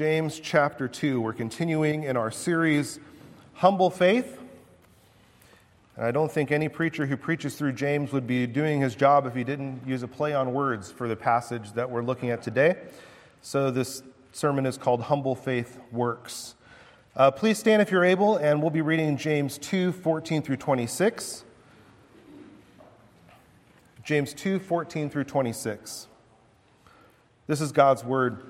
James chapter 2. We're continuing in our series, Humble Faith. And I don't think any preacher who preaches through James would be doing his job if he didn't use a play on words for the passage that we're looking at today. So this sermon is called Humble Faith Works. Uh, please stand if you're able, and we'll be reading James 2 14 through 26. James 2 14 through 26. This is God's word.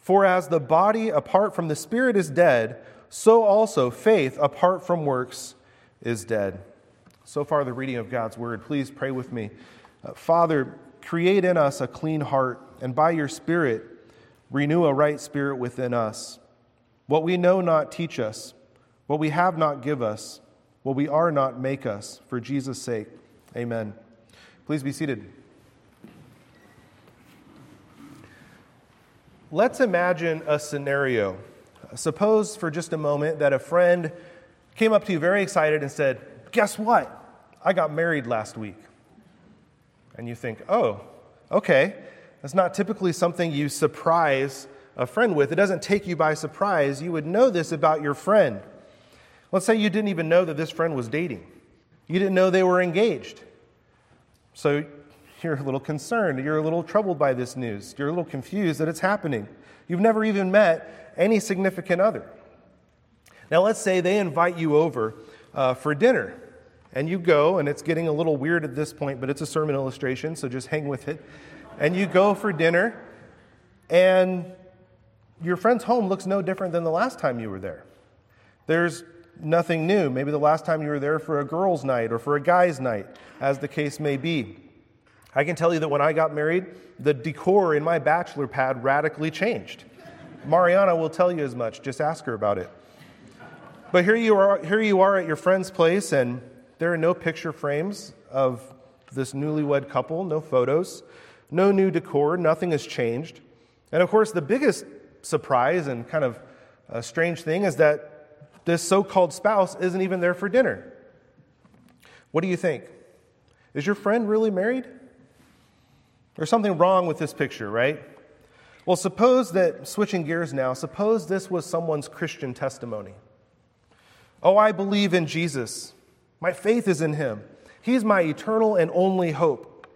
For as the body apart from the spirit is dead, so also faith apart from works is dead. So far, the reading of God's word. Please pray with me. Uh, Father, create in us a clean heart, and by your Spirit, renew a right spirit within us. What we know not, teach us. What we have not, give us. What we are not, make us. For Jesus' sake, amen. Please be seated. Let's imagine a scenario. Suppose for just a moment that a friend came up to you very excited and said, Guess what? I got married last week. And you think, Oh, okay. That's not typically something you surprise a friend with. It doesn't take you by surprise. You would know this about your friend. Let's say you didn't even know that this friend was dating, you didn't know they were engaged. So you're a little concerned. You're a little troubled by this news. You're a little confused that it's happening. You've never even met any significant other. Now, let's say they invite you over uh, for dinner, and you go, and it's getting a little weird at this point, but it's a sermon illustration, so just hang with it. And you go for dinner, and your friend's home looks no different than the last time you were there. There's nothing new. Maybe the last time you were there for a girls' night or for a guy's night, as the case may be. I can tell you that when I got married, the decor in my bachelor pad radically changed. Mariana will tell you as much. Just ask her about it. But here you are, here you are at your friend's place, and there are no picture frames of this newlywed couple, no photos, no new decor, nothing has changed. And of course, the biggest surprise and kind of a strange thing is that this so called spouse isn't even there for dinner. What do you think? Is your friend really married? There's something wrong with this picture, right? Well, suppose that, switching gears now, suppose this was someone's Christian testimony. Oh, I believe in Jesus. My faith is in him. He's my eternal and only hope.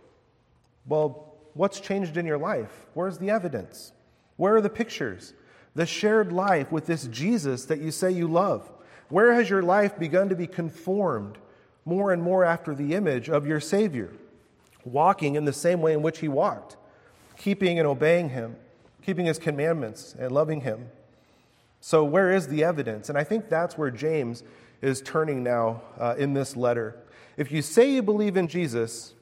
Well, what's changed in your life? Where's the evidence? Where are the pictures? The shared life with this Jesus that you say you love? Where has your life begun to be conformed more and more after the image of your Savior? Walking in the same way in which he walked, keeping and obeying him, keeping his commandments and loving him. So, where is the evidence? And I think that's where James is turning now uh, in this letter. If you say you believe in Jesus,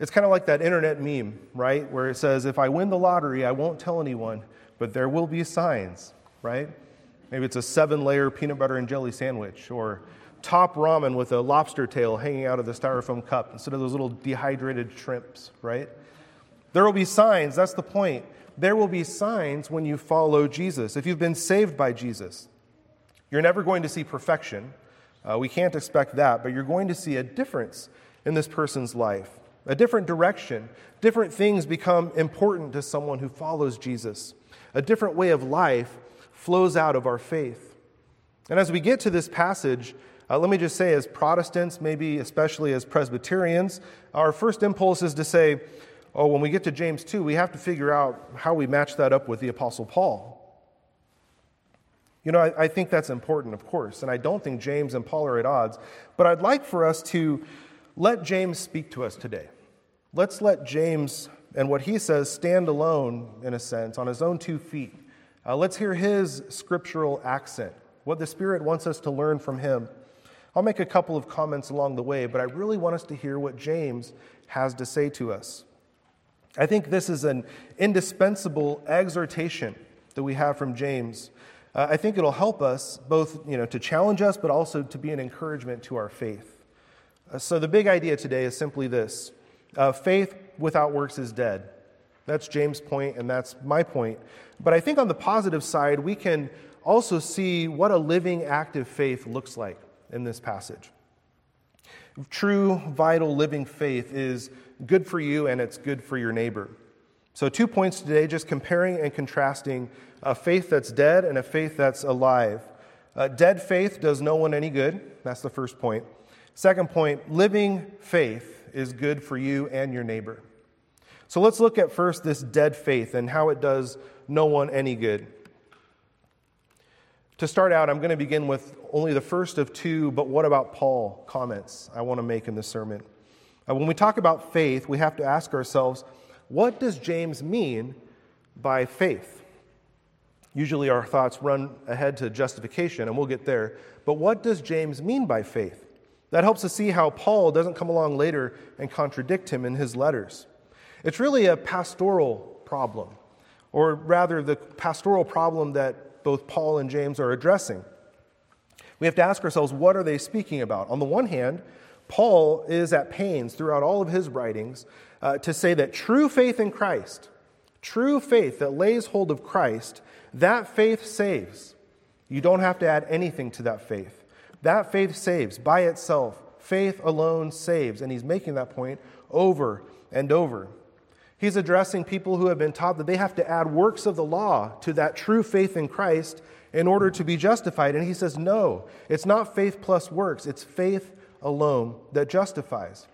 it's kind of like that internet meme, right? Where it says, if I win the lottery, I won't tell anyone, but there will be signs, right? Maybe it's a seven layer peanut butter and jelly sandwich, or top ramen with a lobster tail hanging out of the styrofoam cup instead of those little dehydrated shrimps, right? There will be signs, that's the point. There will be signs when you follow Jesus. If you've been saved by Jesus, you're never going to see perfection, Uh, we can't expect that, but you're going to see a difference in this person's life, a different direction. Different things become important to someone who follows Jesus. A different way of life flows out of our faith. And as we get to this passage, uh, let me just say, as Protestants, maybe especially as Presbyterians, our first impulse is to say, oh, when we get to James 2, we have to figure out how we match that up with the Apostle Paul. You know, I, I, think that's important, of course, and I don't think James and Paul are at odds, but I'd like for us to let James speak to us today. Let's let James and what he says stand alone, in a sense, on his own two feet. Uh, let's hear his scriptural accent, what the Spirit wants us to learn from him. I'll make a couple of comments along the way, but I really want us to hear what James has to say to us. I think this is an indispensable exhortation that we have from James. Uh, I think it'll help us both you know, to challenge us, but also to be an encouragement to our faith. Uh, so, the big idea today is simply this uh, faith without works is dead. That's James' point, and that's my point. But I think on the positive side, we can also see what a living, active faith looks like in this passage. True, vital, living faith is good for you and it's good for your neighbor. So, two points today just comparing and contrasting a faith that's dead and a faith that's alive. Uh, dead faith does no one any good. That's the first point. Second point living faith is good for you and your neighbor. So, let's look at first this dead faith and how it does no one any good. To start out, I'm going to begin with only the first of two, but what about Paul comments I want to make in this sermon. Uh, when we talk about faith, we have to ask ourselves, what does James mean by faith? Usually our thoughts run ahead to justification, and we'll get there. But what does James mean by faith? That helps us see how Paul doesn't come along later and contradict him in his letters. It's really a pastoral problem, or rather, the pastoral problem that both Paul and James are addressing. We have to ask ourselves, what are they speaking about? On the one hand, Paul is at pains throughout all of his writings uh, to say that true faith in Christ, true faith that lays hold of Christ, that faith saves. You don't have to add anything to that faith. That faith saves by itself. Faith alone saves. And he's making that point over and over. He's addressing people who have been taught that they have to add works of the law to that true faith in Christ in order to be justified. And he says, no, it's not faith plus works, it's faith alone that justifies.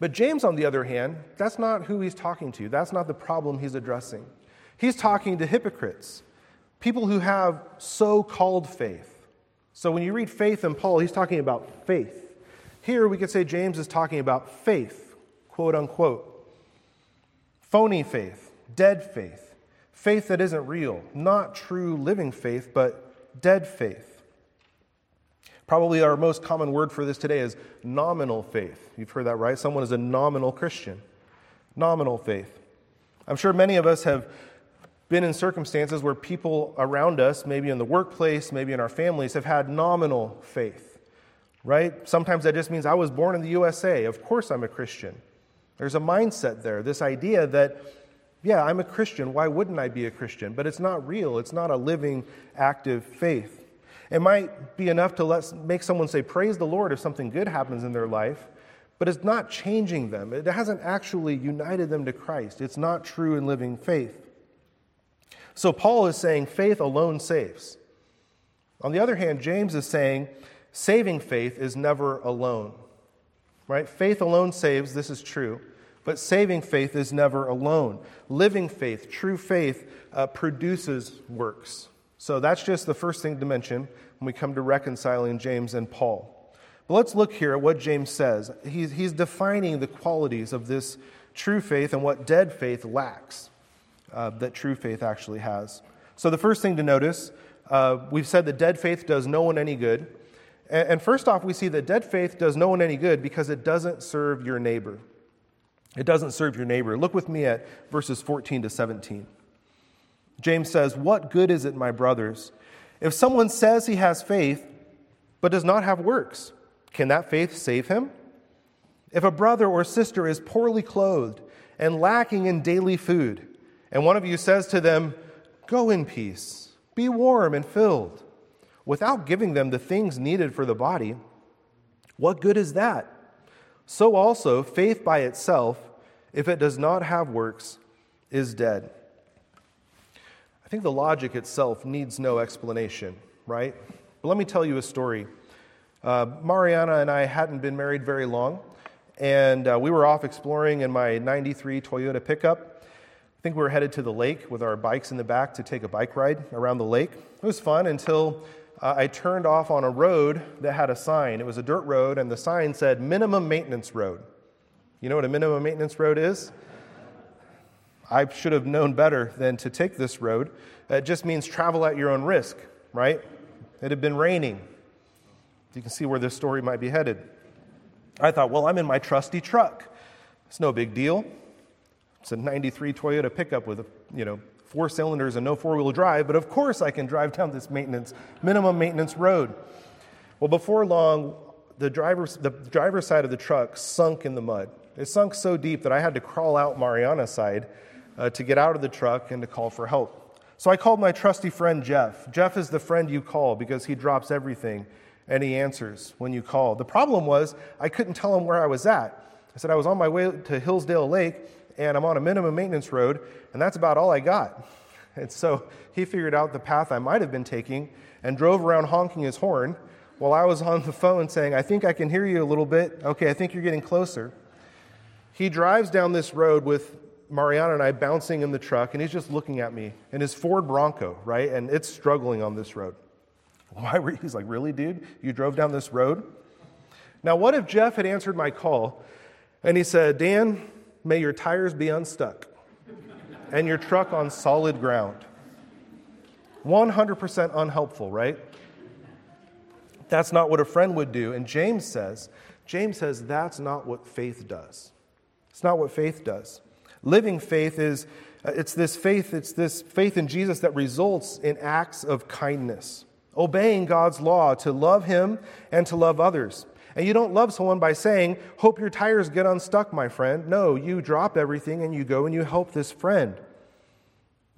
But James, on the other hand, that's not who he's talking to. That's not the problem he's addressing. He's talking to hypocrites, people who have so called faith. So when you read faith in Paul, he's talking about faith. Here we could say James is talking about faith, quote unquote. Phony faith, dead faith, faith that isn't real, not true living faith, but dead faith. Probably our most common word for this today is nominal faith. You've heard that, right? Someone is a nominal Christian. Nominal faith. I'm sure many of us have been in circumstances where people around us, maybe in the workplace, maybe in our families, have had nominal faith, right? Sometimes that just means I was born in the USA. Of course I'm a Christian. There's a mindset there, this idea that, yeah, I'm a Christian. Why wouldn't I be a Christian? But it's not real, it's not a living, active faith. It might be enough to let, make someone say, Praise the Lord if something good happens in their life, but it's not changing them. It hasn't actually united them to Christ. It's not true and living faith. So Paul is saying faith alone saves. On the other hand, James is saying saving faith is never alone right? Faith alone saves, this is true, but saving faith is never alone. Living faith, true faith, uh, produces works. So that's just the first thing to mention when we come to reconciling James and Paul. But let's look here at what James says. He's, he's defining the qualities of this true faith and what dead faith lacks uh, that true faith actually has. So the first thing to notice, uh, we've said that dead faith does no one any good. And first off, we see that dead faith does no one any good because it doesn't serve your neighbor. It doesn't serve your neighbor. Look with me at verses 14 to 17. James says, What good is it, my brothers, if someone says he has faith but does not have works? Can that faith save him? If a brother or sister is poorly clothed and lacking in daily food, and one of you says to them, Go in peace, be warm and filled, without giving them the things needed for the body, what good is that? So also, faith by itself, if it does not have works, is dead. I think the logic itself needs no explanation, right? But let me tell you a story. Uh, Mariana and I hadn't been married very long, and uh, we were off exploring in my 93 Toyota pickup. I think we were headed to the lake with our bikes in the back to take a bike ride around the lake. It was fun until uh, I turned off on a road that had a sign. It was a dirt road, and the sign said minimum maintenance road. You know what a minimum maintenance road is? I should have known better than to take this road. It just means travel at your own risk, right? It had been raining. You can see where this story might be headed. I thought, well, I'm in my trusty truck. It's no big deal. It's a 93 Toyota pickup with, a, you know, four cylinders and no four wheel drive, but of course I can drive down this maintenance, minimum maintenance road. Well, before long, the driver's, the driver's side of the truck sunk in the mud. It sunk so deep that I had to crawl out Mariana's side uh, to get out of the truck and to call for help. So I called my trusty friend Jeff. Jeff is the friend you call because he drops everything and he answers when you call. The problem was I couldn't tell him where I was at. I said I was on my way to Hillsdale Lake and I'm on a minimum maintenance road, and that's about all I got. And so he figured out the path I might have been taking and drove around honking his horn while I was on the phone saying, I think I can hear you a little bit. Okay, I think you're getting closer. He drives down this road with Mariana and I bouncing in the truck, and he's just looking at me in his Ford Bronco, right? And it's struggling on this road. Why were you? He's like, Really, dude? You drove down this road? Now, what if Jeff had answered my call and he said, Dan, May your tires be unstuck and your truck on solid ground. 100% unhelpful, right? That's not what a friend would do. And James says, James says that's not what faith does. It's not what faith does. Living faith is uh, it's this faith, it's this faith in Jesus that results in acts of kindness, obeying God's law to love him and to love others. And you don't love someone by saying, Hope your tires get unstuck, my friend. No, you drop everything and you go and you help this friend.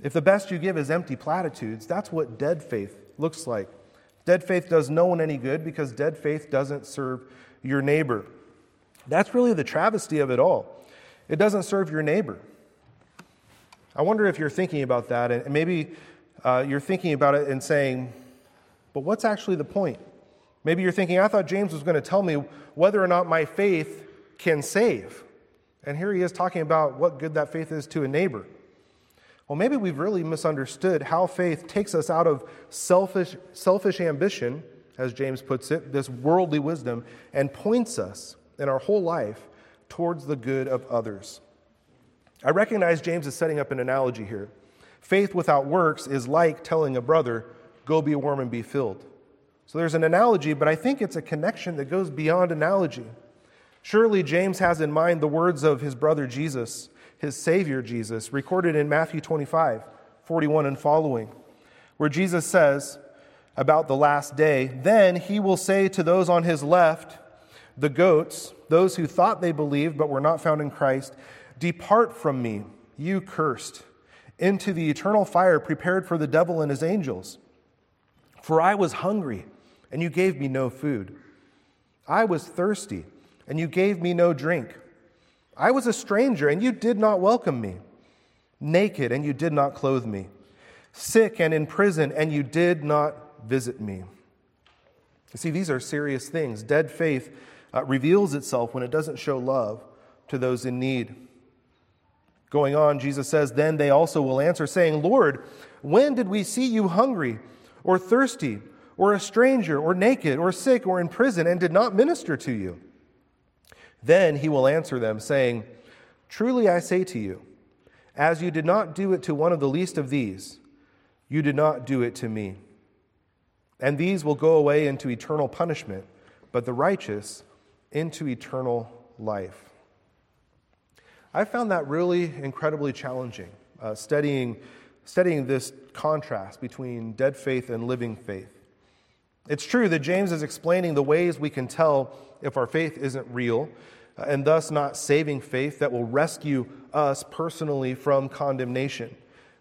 If the best you give is empty platitudes, that's what dead faith looks like. Dead faith does no one any good because dead faith doesn't serve your neighbor. That's really the travesty of it all. It doesn't serve your neighbor. I wonder if you're thinking about that, and maybe uh, you're thinking about it and saying, but what's actually the point? Maybe you're thinking, I thought James was going to tell me whether or not my faith can save. And here he is talking about what good that faith is to a neighbor. Well, maybe we've really misunderstood how faith takes us out of selfish, selfish ambition, as James puts it, this worldly wisdom, and points us in our whole life towards the good of others. I recognize James is setting up an analogy here. Faith without works is like telling a brother, Go be warm and be filled. So there's an analogy, but I think it's a connection that goes beyond analogy. Surely James has in mind the words of his brother Jesus, his Savior Jesus, recorded in Matthew 25, 41 and following, where Jesus says about the last day, Then he will say to those on his left, the goats, those who thought they believed but were not found in Christ, Depart from me, you cursed, into the eternal fire prepared for the devil and his angels. For I was hungry and you gave me no food. I was thirsty, and you gave me no drink. I was a stranger, and you did not welcome me. Naked, and you did not clothe me. Sick and in prison, and you did not visit me. You see, these are serious things. Dead faith uh, reveals itself when it doesn't show love to those in need. Going on, Jesus says, Then they also will answer, saying, Lord, when did we see you hungry or thirsty? Or a stranger, or naked, or sick, or in prison, and did not minister to you? Then he will answer them, saying, Truly I say to you, as you did not do it to one of the least of these, you did not do it to me. And these will go away into eternal punishment, but the righteous into eternal life. I found that really incredibly challenging, uh, studying, studying this contrast between dead faith and living faith. It's true that James is explaining the ways we can tell if our faith isn't real, uh, and thus not saving faith that will rescue us personally from condemnation.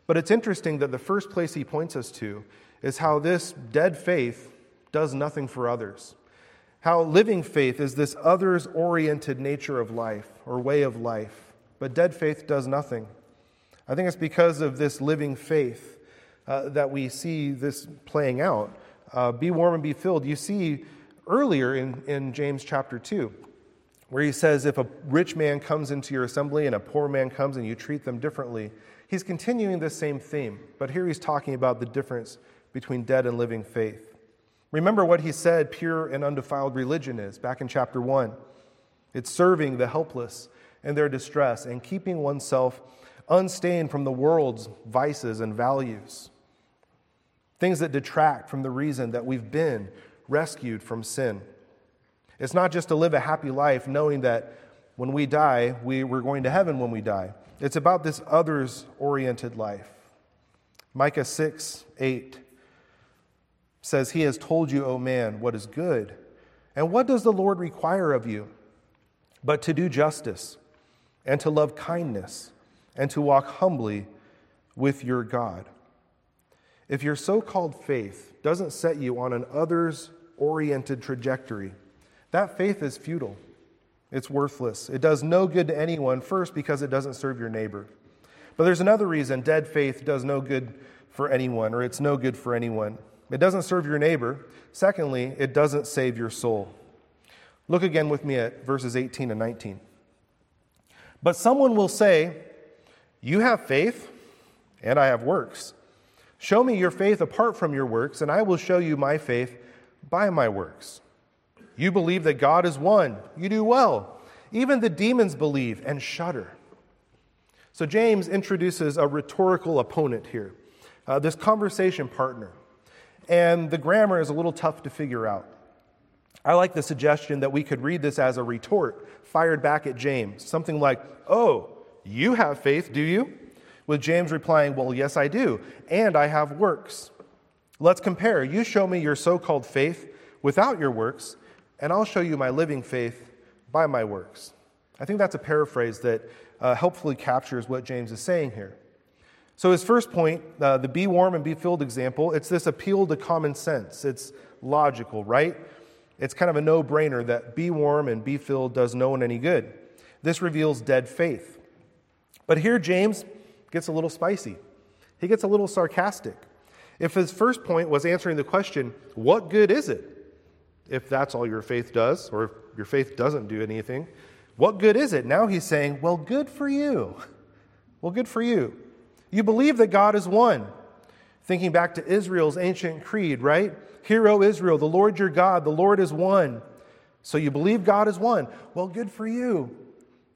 But it's interesting that the first place he points us to is how this dead faith does nothing for others. How living faith is this others oriented nature of life or way of life, but dead faith does nothing. I think it's because of this living faith uh, that we see this playing out. Uh, be warm and be filled. You see earlier in, in James chapter 2, where he says, If a rich man comes into your assembly and a poor man comes and you treat them differently, he's continuing the same theme. But here he's talking about the difference between dead and living faith. Remember what he said pure and undefiled religion is back in chapter 1 it's serving the helpless in their distress and keeping oneself unstained from the world's vices and values. Things that detract from the reason that we've been rescued from sin. It's not just to live a happy life knowing that when we die, we, we're going to heaven when we die. It's about this others oriented life. Micah 6 8 says, He has told you, O man, what is good. And what does the Lord require of you? But to do justice, and to love kindness, and to walk humbly with your God. If your so called faith doesn't set you on an others oriented trajectory, that faith is futile. It's worthless. It does no good to anyone, first, because it doesn't serve your neighbor. But there's another reason dead faith does no good for anyone, or it's no good for anyone. It doesn't serve your neighbor. Secondly, it doesn't save your soul. Look again with me at verses 18 and 19. But someone will say, You have faith, and I have works. Show me your faith apart from your works, and I will show you my faith by my works. You believe that God is one. You do well. Even the demons believe and shudder. So, James introduces a rhetorical opponent here, uh, this conversation partner. And the grammar is a little tough to figure out. I like the suggestion that we could read this as a retort fired back at James, something like, Oh, you have faith, do you? With James replying, Well, yes, I do, and I have works. Let's compare. You show me your so called faith without your works, and I'll show you my living faith by my works. I think that's a paraphrase that uh, helpfully captures what James is saying here. So, his first point, uh, the be warm and be filled example, it's this appeal to common sense. It's logical, right? It's kind of a no brainer that be warm and be filled does no one any good. This reveals dead faith. But here, James gets a little spicy. He gets a little sarcastic. If his first point was answering the question, what good is it? If that's all your faith does, or if your faith doesn't do anything, what good is it? Now he's saying, well, good for you. Well, good for you. You believe that God is one. Thinking back to Israel's ancient creed, right? Hear, O Israel, the Lord your God, the Lord is one. So you believe God is one. Well, good for you.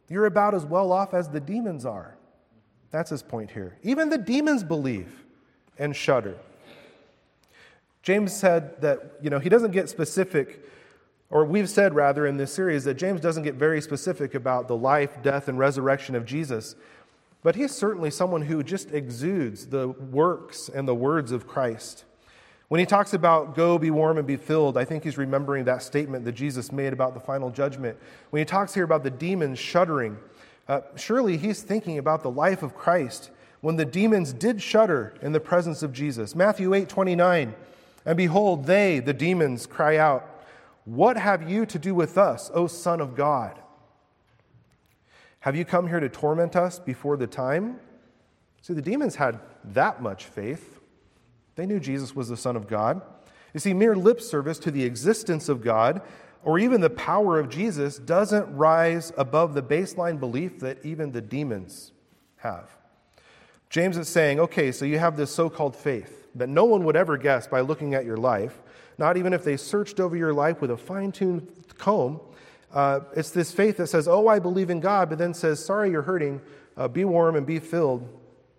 You're about as well off as the demons are. That's his point here. Even the demons believe and shudder. James said that, you know, he doesn't get specific, or we've said rather in this series that James doesn't get very specific about the life, death, and resurrection of Jesus, but he's certainly someone who just exudes the works and the words of Christ. When he talks about go, be warm, and be filled, I think he's remembering that statement that Jesus made about the final judgment. When he talks here about the demons shuddering, uh, surely he's thinking about the life of Christ when the demons did shudder in the presence of Jesus. Matthew 8 29. And behold, they, the demons, cry out, What have you to do with us, O Son of God? Have you come here to torment us before the time? See, the demons had that much faith. They knew Jesus was the Son of God. You see, mere lip service to the existence of God or even the power of Jesus doesn't rise above the baseline belief that even the demons have. James is saying, okay, so you have this so called faith that no one would ever guess by looking at your life, not even if they searched over your life with a fine tuned comb. Uh, it's this faith that says, oh, I believe in God, but then says, sorry, you're hurting, uh, be warm and be filled.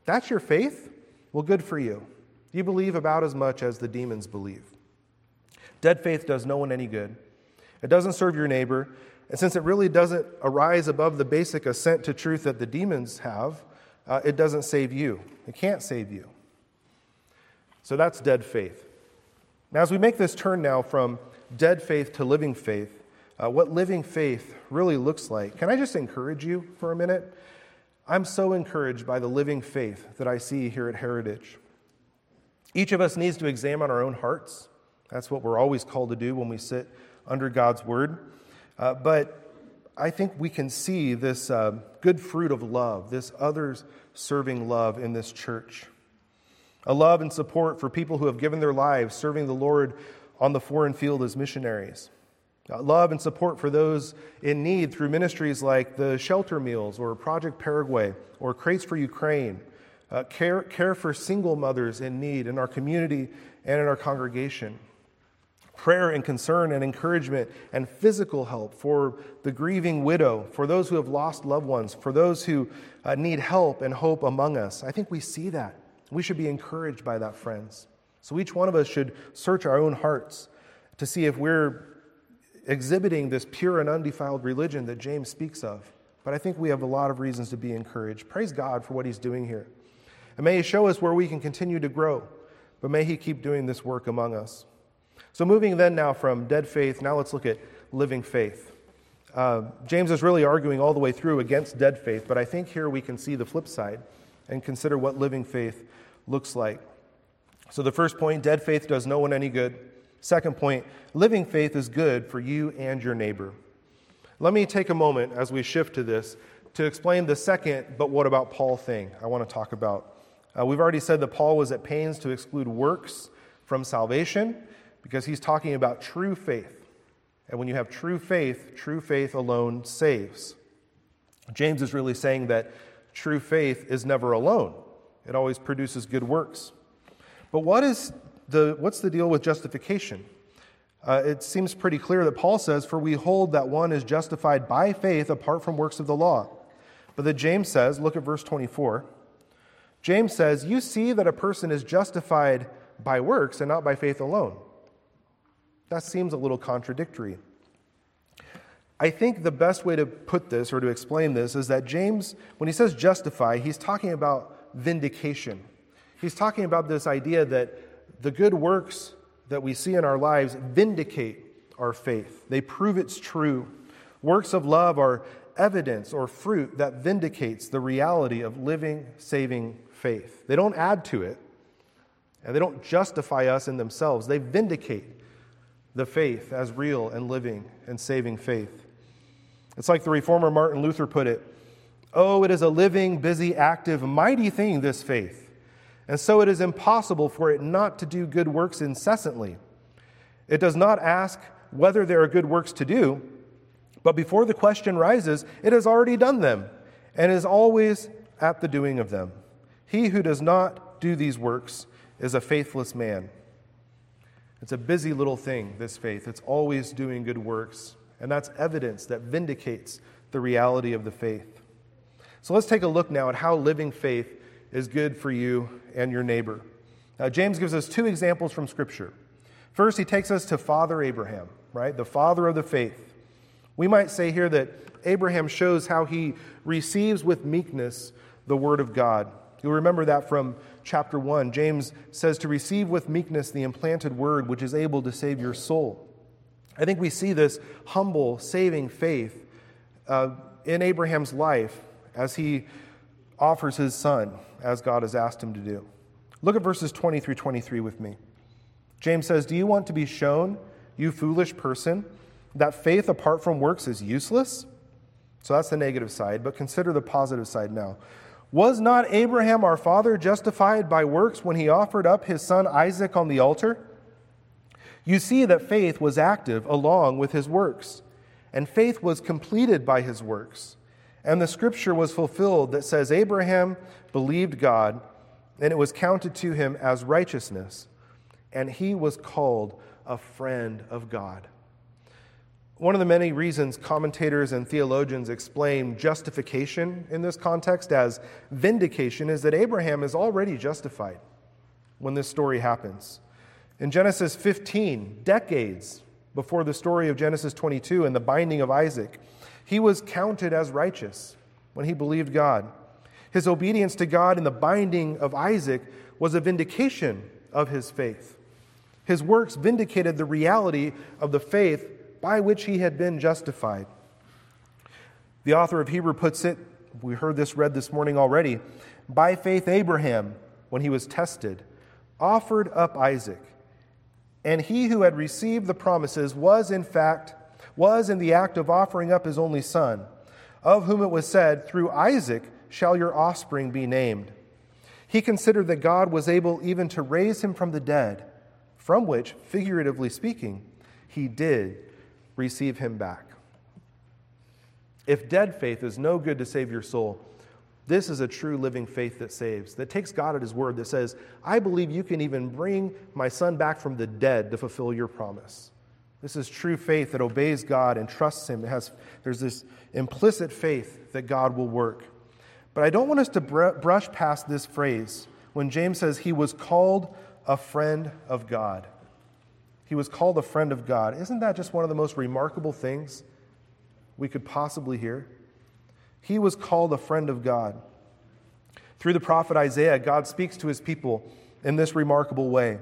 That's your faith? Well, good for you. You believe about as much as the demons believe. Dead faith does no one any good. It doesn't serve your neighbor. And since it really doesn't arise above the basic assent to truth that the demons have, uh, it doesn't save you. It can't save you. So that's dead faith. Now, as we make this turn now from dead faith to living faith, uh, what living faith really looks like, can I just encourage you for a minute? I'm so encouraged by the living faith that I see here at Heritage. Each of us needs to examine our own hearts That's what we're always called to do when we sit under God's word. Uh, but I think we can see this uh, good fruit of love, this others serving love in this church. A love and support for people who have given their lives serving the Lord on the foreign field as missionaries. Uh, love and support for those in need through ministries like the Shelter Meals or Project Paraguay or Crates for Ukraine. Uh, care, care for single mothers in need in our community and in our congregation prayer and concern and encouragement and physical help for the grieving widow, for those who have lost loved ones, for those who uh, need help and hope among us. I think we see that. We should be encouraged by that, friends. So each one of us should search our own hearts to see if we're exhibiting this pure and undefiled religion that James speaks of. But I think we have a lot of reasons to be encouraged. Praise God for what he's doing here. And may he show us where we can continue to grow, but may he keep doing this work among us. So, moving then now from dead faith, now let's look at living faith. Uh, James is really arguing all the way through against dead faith, but I think here we can see the flip side and consider what living faith looks like. So, the first point dead faith does no one any good. Second point living faith is good for you and your neighbor. Let me take a moment as we shift to this to explain the second, but what about Paul thing I want to talk about. Uh, we've already said that Paul was at pains to exclude works from salvation because he's talking about true faith. And when you have true faith, true faith alone saves. James is really saying that true faith is never alone, it always produces good works. But what is the, what's the deal with justification? Uh, it seems pretty clear that Paul says, For we hold that one is justified by faith apart from works of the law. But that James says, look at verse 24. James says, You see that a person is justified by works and not by faith alone. That seems a little contradictory. I think the best way to put this or to explain this is that James, when he says justify, he's talking about vindication. He's talking about this idea that the good works that we see in our lives vindicate our faith, they prove it's true. Works of love are evidence or fruit that vindicates the reality of living, saving faith. They don't add to it, and they don't justify us in themselves, they vindicate the faith as real and living and saving faith. It's like the reformer Martin Luther put it Oh, it is a living, busy, active, mighty thing, this faith. And so it is impossible for it not to do good works incessantly. It does not ask whether there are good works to do, but before the question rises, it has already done them and is always at the doing of them. He who does not do these works is a faithless man. It's a busy little thing, this faith. It's always doing good works. And that's evidence that vindicates the reality of the faith. So let's take a look now at how living faith is good for you and your neighbor. Now, James gives us two examples from Scripture. First, he takes us to Father Abraham, right? The father of the faith. We might say here that Abraham shows how he receives with meekness the word of God. You'll remember that from chapter 1. James says to receive with meekness the implanted word which is able to save your soul. I think we see this humble, saving faith uh, in Abraham's life as he offers his son, as God has asked him to do. Look at verses 20 through 23 with me. James says, Do you want to be shown, you foolish person, that faith apart from works is useless? So that's the negative side, but consider the positive side now. Was not Abraham our father justified by works when he offered up his son Isaac on the altar? You see that faith was active along with his works, and faith was completed by his works. And the scripture was fulfilled that says, Abraham believed God, and it was counted to him as righteousness, and he was called a friend of God. One of the many reasons commentators and theologians explain justification in this context as vindication is that Abraham is already justified when this story happens. In Genesis 15, decades before the story of Genesis 22 and the binding of Isaac, he was counted as righteous when he believed God. His obedience to God in the binding of Isaac was a vindication of his faith. His works vindicated the reality of the faith by which he had been justified. The author of Hebrew puts it, we heard this read this morning already, by faith, Abraham, when he was tested, offered up Isaac. And he who had received the promises was, in fact, was in the act of offering up his only son, of whom it was said, Through Isaac shall your offspring be named. He considered that God was able even to raise him from the dead, from which, figuratively speaking, he did receive him back. If dead faith is no good to save your soul, this is a true living faith that saves, that takes God at His word, that says, I believe you can even bring my son back from the dead to fulfill your promise. This is true faith that obeys God and trusts Him. It has, there's this implicit faith that God will work. But I don't want us to br- brush past this phrase when James says he was called a friend of God. He was called a friend of God. Isn't that just one of the most remarkable things we could possibly hear? He was called a friend of God. Through the prophet Isaiah, God speaks to his people in this remarkable way.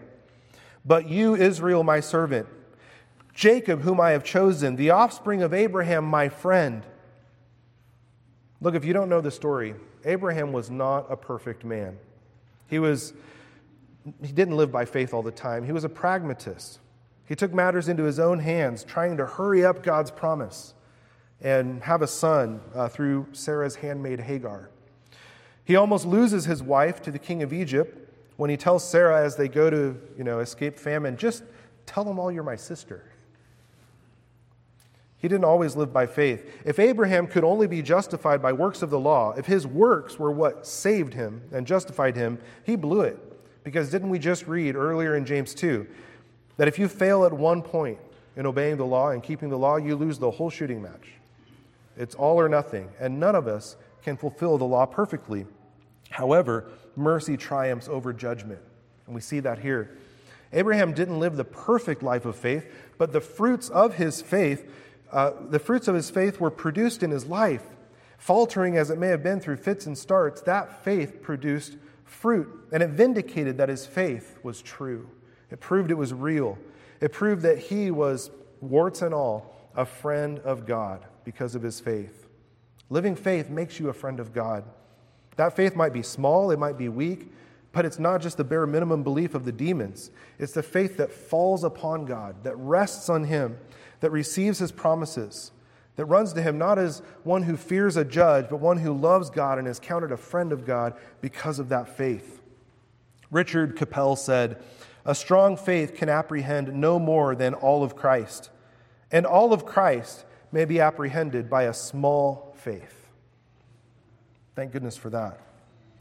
But you, Israel, my servant, Jacob, whom I have chosen, the offspring of Abraham, my friend. Look, if you don't know the story, Abraham was not a perfect man. He was he didn't live by faith all the time. He was a pragmatist. He took matters into his own hands, trying to hurry up God's promise and have a son uh, through Sarah's handmaid Hagar. He almost loses his wife to the king of Egypt when he tells Sarah as they go to, you know, escape famine, just tell them all you're my sister. He didn't always live by faith. If Abraham could only be justified by works of the law, if his works were what saved him and justified him, he blew it. Because didn't we just read earlier in James 2 that if you fail at one point in obeying the law and keeping the law, you lose the whole shooting match? It's all or nothing, and none of us can fulfill the law perfectly. However, mercy triumphs over judgment, and we see that here. Abraham didn't live the perfect life of faith, but the fruits of his faith, uh, the fruits of his faith were produced in his life. Faltering as it may have been through fits and starts, that faith produced fruit, and it vindicated that his faith was true. It proved it was real. It proved that he was, warts and all, a friend of God because of his faith. Living faith makes you a friend of God. That faith might be small, it might be weak, but it's not just the bare minimum belief of the demons. It's the faith that falls upon God, that rests on Him, that receives His promises, that runs to Him not as one who fears a judge, but one who loves God and is counted a friend of God because of that faith. Richard Capel said, A strong faith can apprehend no more than all of Christ. And all of Christ may be apprehended by a small faith. Thank goodness for that.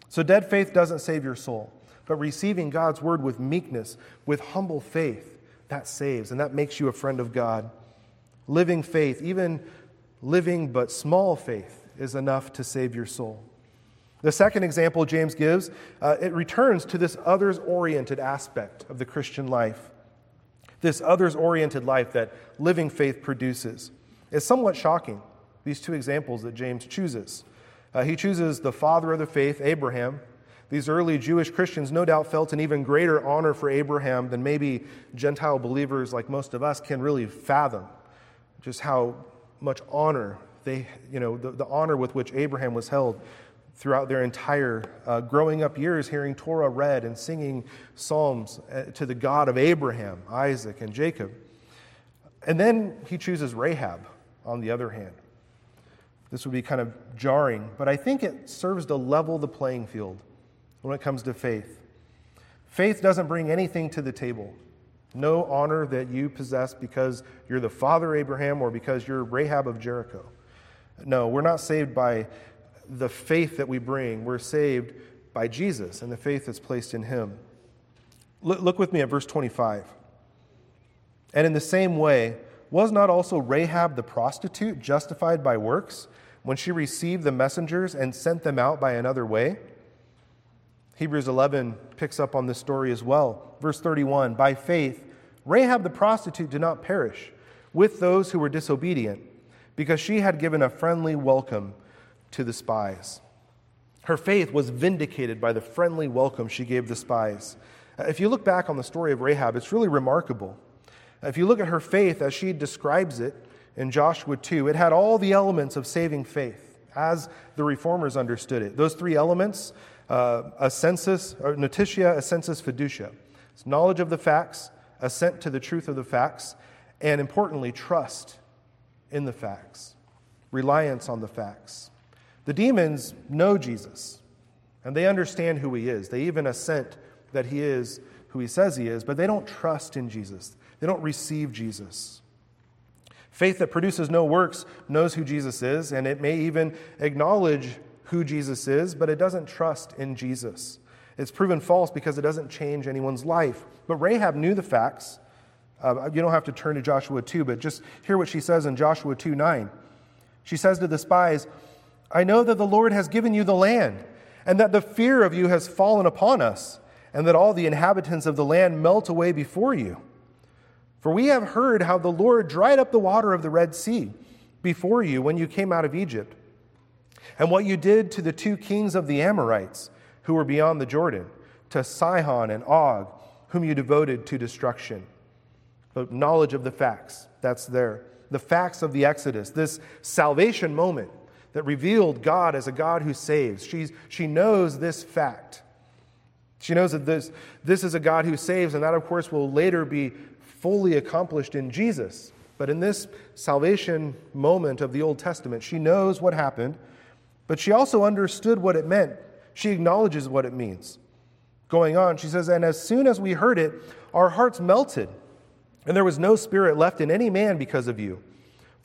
So, dead faith doesn't save your soul, but receiving God's word with meekness, with humble faith, that saves, and that makes you a friend of God. Living faith, even living but small faith, is enough to save your soul. The second example James gives, uh, it returns to this others oriented aspect of the Christian life. This others oriented life that living faith produces. It's somewhat shocking, these two examples that James chooses. Uh, he chooses the father of the faith, Abraham. These early Jewish Christians no doubt felt an even greater honor for Abraham than maybe Gentile believers like most of us can really fathom. Just how much honor they, you know, the, the honor with which Abraham was held throughout their entire uh, growing up years, hearing Torah read and singing psalms uh, to the God of Abraham, Isaac, and Jacob. And then he chooses Rahab on the other hand. This would be kind of jarring, but I think it serves to level the playing field when it comes to faith. Faith doesn't bring anything to the table. No honor that you possess because you're the father Abraham or because you're Rahab of Jericho. No, we're not saved by the faith that we bring. We're saved by Jesus and the faith that's placed in him. Look, with me at verse 25. And in the same way, was not also Rahab the prostitute justified by works when she received the messengers and sent them out by another way? Hebrews 11 picks up on this story as well. Verse 31 By faith, Rahab the prostitute did not perish with those who were disobedient, because she had given a friendly welcome to the spies. Her faith was vindicated by the friendly welcome she gave the spies. If you look back on the story of Rahab, it's really remarkable. If you look at her faith as she describes it in Joshua 2, it had all the elements of saving faith as the reformers understood it. Those three elements uh, a sensus, or notitia, assensus, fiducia. It's knowledge of the facts, assent to the truth of the facts, and importantly, trust in the facts, reliance on the facts. The demons know Jesus, and they understand who he is. They even assent that he is who he says he is, but they don't trust in Jesus. They don't receive Jesus. Faith that produces no works knows who Jesus is, and it may even acknowledge who Jesus is, but it doesn't trust in Jesus. It's proven false because it doesn't change anyone's life. But Rahab knew the facts. Uh, you don't have to turn to Joshua 2, but just hear what she says in Joshua 2 9. She says to the spies, I know that the Lord has given you the land, and that the fear of you has fallen upon us, and that all the inhabitants of the land melt away before you. For we have heard how the Lord dried up the water of the Red Sea before you when you came out of Egypt, and what you did to the two kings of the Amorites who were beyond the Jordan, to Sihon and Og, whom you devoted to destruction. But knowledge of the facts, that's there. The facts of the Exodus, this salvation moment that revealed God as a God who saves. She's, she knows this fact. She knows that this, this is a God who saves, and that, of course, will later be fully accomplished in Jesus. But in this salvation moment of the Old Testament, she knows what happened, but she also understood what it meant. She acknowledges what it means. Going on, she says, And as soon as we heard it, our hearts melted, and there was no spirit left in any man because of you.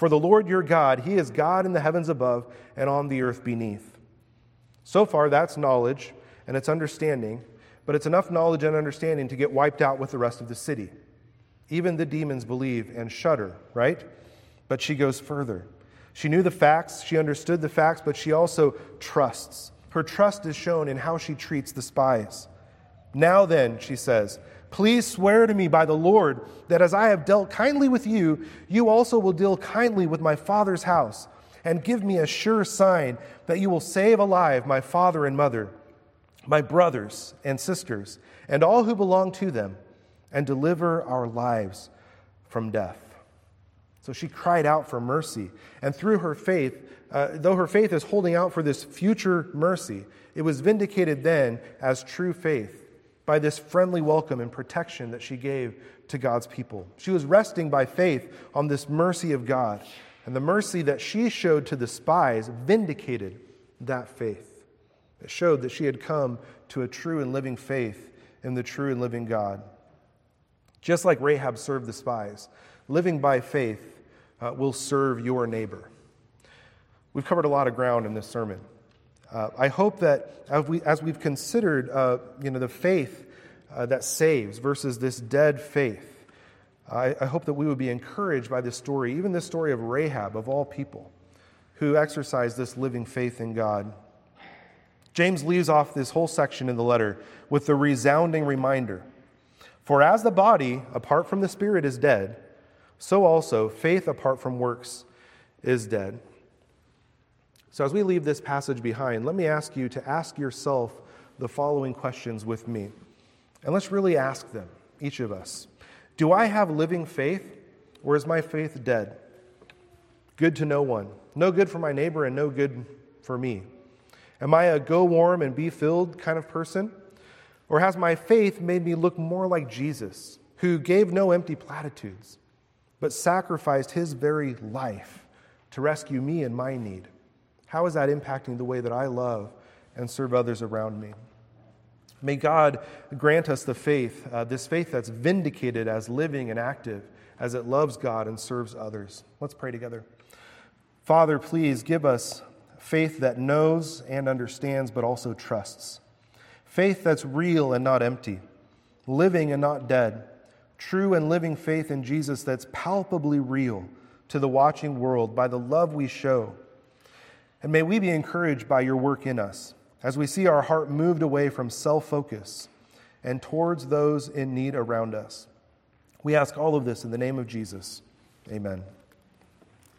For the Lord your God, He is God in the heavens above and on the earth beneath. So far, that's knowledge and it's understanding, but it's enough knowledge and understanding to get wiped out with the rest of the city. Even the demons believe and shudder, right? But she goes further. She knew the facts, she understood the facts, but she also trusts. Her trust is shown in how she treats the spies. Now then, she says, please swear to me by the Lord that as I have dealt kindly with you, you also will deal kindly with my father's house, and give me a sure sign that you will save alive my father and mother, my brothers and sisters, and all who belong to them and deliver our lives from death. So she cried out for mercy. And through her faith, uh, though her faith is holding out for this future mercy, it was vindicated then as true faith by this friendly welcome and protection that she gave to God's people. She was resting by faith on this mercy of God. And the mercy that she showed to the spies vindicated that faith. It showed that she had come to a true and living faith in the true and living God. Just like Rahab served the spies, living by faith uh, will serve your neighbor. We've covered a lot of ground in this sermon. Uh, I hope that as, we, we've considered uh, you know, the faith uh, that saves versus this dead faith, I, I hope that we would be encouraged by this story, even this story of Rahab, of all people, who exercised this living faith in God. James leaves off this whole section in the letter with the resounding reminder for as the body, apart from the spirit, is dead, so also faith apart from works is dead. So, as we leave this passage behind, let me ask you to ask yourself the following questions with me. And let's really ask them, each of us Do I have living faith, or is my faith dead? Good to no one, no good for my neighbor, and no good for me. Am I a go warm and be filled kind of person? Or has my faith made me look more like Jesus, who gave no empty platitudes, but sacrificed his very life to rescue me in my need? How is that impacting the way that I love and serve others around me? May God grant us the faith, uh, this faith that's vindicated as living and active, as it loves God and serves others. Let's pray together. Father, please give us faith that knows and understands, but also trusts. Faith that's real and not empty, living and not dead. True and living faith in Jesus that's palpably real to the watching world by the love we show. And may we be encouraged by your work in us as we see our heart moved away from self focus and towards those in need around us. We ask all of this in the name of Jesus. Amen.